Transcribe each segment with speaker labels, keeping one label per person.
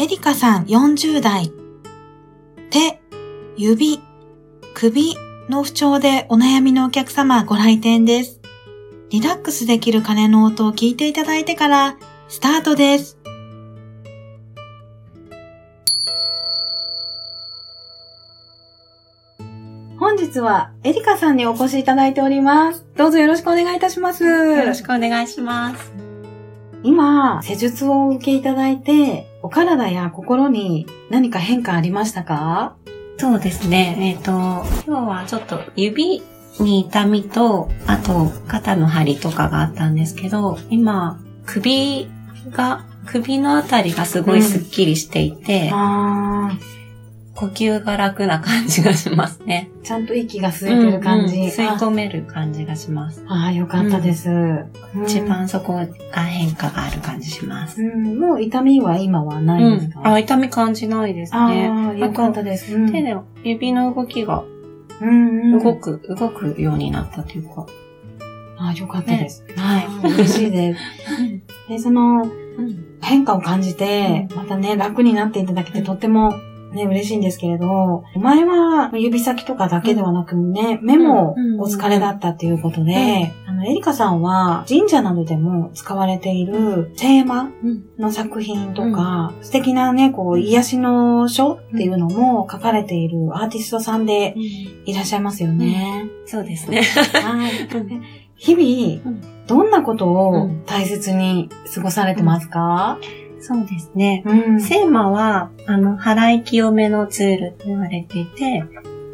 Speaker 1: エリカさん40代。手、指、首の不調でお悩みのお客様ご来店です。リラックスできる鐘の音を聞いていただいてからスタートです。本日はエリカさんにお越しいただいております。どうぞよろしくお願いいたします。
Speaker 2: よろしくお願いします。
Speaker 1: 今、施術をお受けいただいて、お体や心に何か変化ありましたか？
Speaker 2: そうですね。えっ、ー、と、今日はちょっと指に痛みと、あと肩の張りとかがあったんですけど、今、首が、首のあたりがすごいスッキリしていて、うん呼吸が楽な感じがしますね。
Speaker 1: ちゃんと息が吸えてる感じ。うんうん、
Speaker 2: 吸い込める感じがします。
Speaker 1: ああ、よかったです、う
Speaker 2: ん、一番そこが変化がある感じします。
Speaker 1: うん、もう痛みは今はないですか、
Speaker 2: あ、痛み感じないですね。
Speaker 1: ああ、よかったです。
Speaker 2: 手で指の動きが動く、動くようになったというか。
Speaker 1: ああ、よかったです。ね、はい。嬉しいです。で、その、変化を感じて、またね、楽になっていただけてとってもね、嬉しいんですけれど、前は指先とかだけではなくね、目もお疲れだったっていうことで、あの、エリカさんは神社などでも使われているテーマの作品とか、素敵なね、こう、癒しの書っていうのも書かれているアーティストさんでいらっしゃいますよね。
Speaker 2: そうですね。はい。
Speaker 1: 日々、どんなことを大切に過ごされてますか、
Speaker 2: うんそうですね。うん、セーマは、あの、払い清めのツールと言われていて、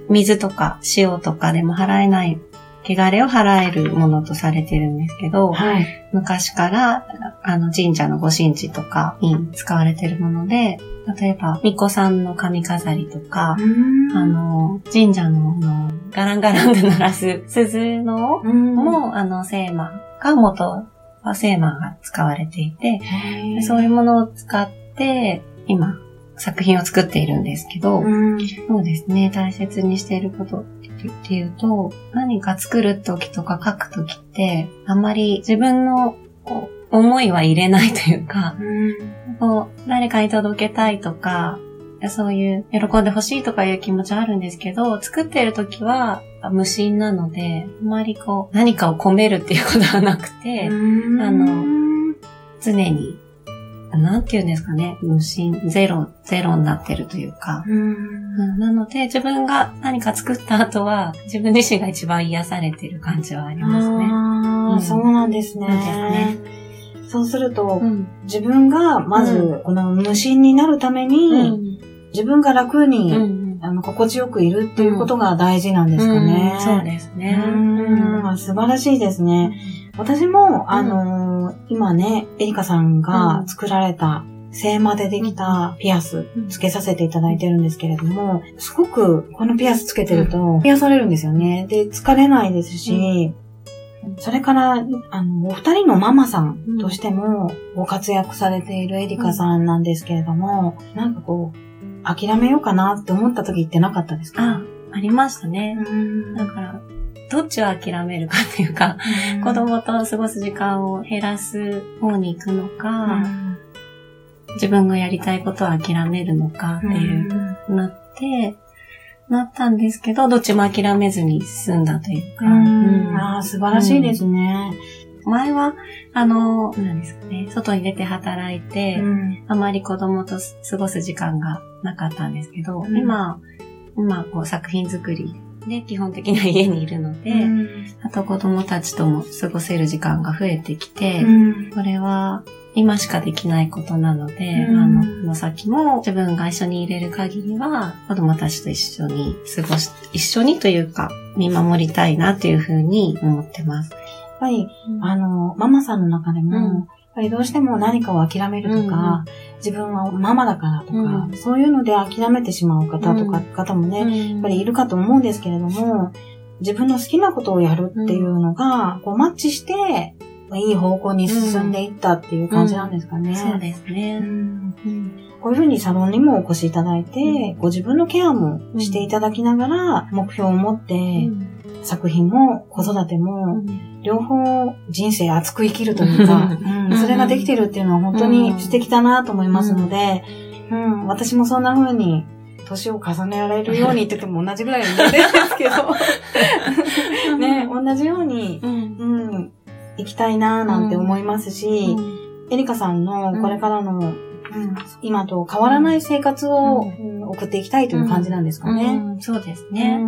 Speaker 2: 水とか塩とかでも払えない、汚れを払えるものとされてるんですけど、はい、昔から、あの、神社のご神事とかに使われてるもので、例えば、巫女さんの髪飾りとか、あの、神社ののガランガランと鳴らす鈴のも、あの、セーマが元はセーマーが使われていて、そういうものを使って、今、作品を作っているんですけど、そうですね、大切にしていることっていうと、何か作るときとか書くときって、あんまり自分の思いは入れないというか、こう誰かに届けたいとか、そういう喜んでほしいとかいう気持ちはあるんですけど、作っているときは無心なので、あまりこう、何かを込めるっていうことはなくて、あの、常に、なんて言うんですかね、無心、ゼロ、ゼロになってるというか。なので、自分が何か作った後は、自分自身が一番癒されてる感じはありますね。
Speaker 1: ああ、そうなんですね。そうですね。そうすると、うん、自分がまず、この無心になるために、うん、自分が楽にあの、心地よくいるっていうことが大事なんですかね。
Speaker 2: うん、そうですね。
Speaker 1: うん、素晴らしいですね。私も、あのー、今ね、エリカさんが作られた、精麻でできたピアスつけさせていただいてるんですけれども、すごくこのピアスつけてると癒されるんですよね。で、疲れないですし、それから、あの、お二人のママさんとしてもご活躍されているエリカさんなんですけれども、なんかこう、諦めようかなって思った時ってなかったですか？
Speaker 2: あ、ありましたね。だから、どっちを諦めるかっていうか、子供と過ごす時間を減らす方に行くのか、自分がやりたいことを諦めるのかっていう、なって、なったんですけど、どっちも諦めずに進んだというか。
Speaker 1: うん、ああ、素晴らしいですね。
Speaker 2: 前は、あの、なんですかね、外に出て働いて、うん、あまり子供と過ごす時間がなかったんですけど、うん、今、今、こう作品作りで基本的には家にいるので、うん、あと子供たちとも過ごせる時間が増えてきて、これは今しかできないことなので、うん、あの、この先も自分が一緒に入れる限りは、子供たちと一緒に過ごし、一緒にというか、見守りたいなというふうに思ってます。や
Speaker 1: っぱり、うん、あの、ママさんの中でも、ぱりどうしても何かを諦めるとか、うん、自分はママだからとか、うん、そういうので諦めてしまう方とか、方もね、やっぱりいるかと思うんですけれども、自分の好きなことをやるっていうのが、こうマッチして、いい方向に進んでいったっていう感じなんですかね。
Speaker 2: そうですね。
Speaker 1: こういうふうにサロンにもお越しいただいて、ご自分のケアもしていただきながら、目標を持って、作品も子育ても、両方人生熱く生きるというか、うん、それができてるっていうのは本当に素敵だなと思いますので、うん、私もそんな風に年を重ねられるようにって言っても同じぐらいに言ってるんですけど、ね、同じように、うん、行きたいなーなんて思いますし、エリカさんのこれからの、今と変わらない生活を、送っていきたいという感じなんですかね。
Speaker 2: そうですね、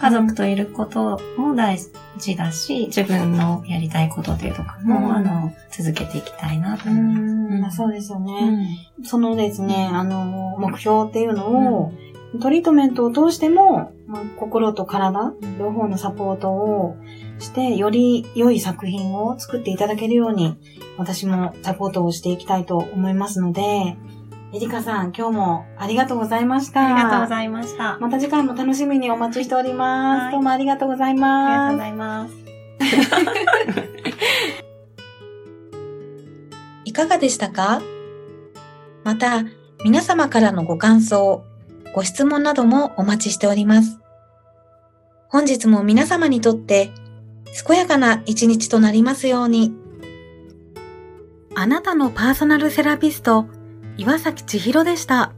Speaker 2: 家族といることも大事だし、自分のやりたいことというとかも、あの、続けていきたいなと。思います。
Speaker 1: そうですよね。そのですね、あの、目標っていうのを、トリートメントを通しても、まあ、心と体、両方のサポートをして、より良い作品を作っていただけるように、私もサポートをしていきたいと思いますので、エリカさん、今日もありがとうございました。
Speaker 2: ありがとうございました。
Speaker 1: また次回も楽しみにお待ちしております。はい、どうもありがとうございます。
Speaker 2: ありがとうございます。
Speaker 1: いかがでしたか？また、皆様からのご感想、ご質問などもお待ちしております。本日も皆様にとって健やかな一日となりますように。あなたのパーソナルセラピスト、岩崎千尋でした。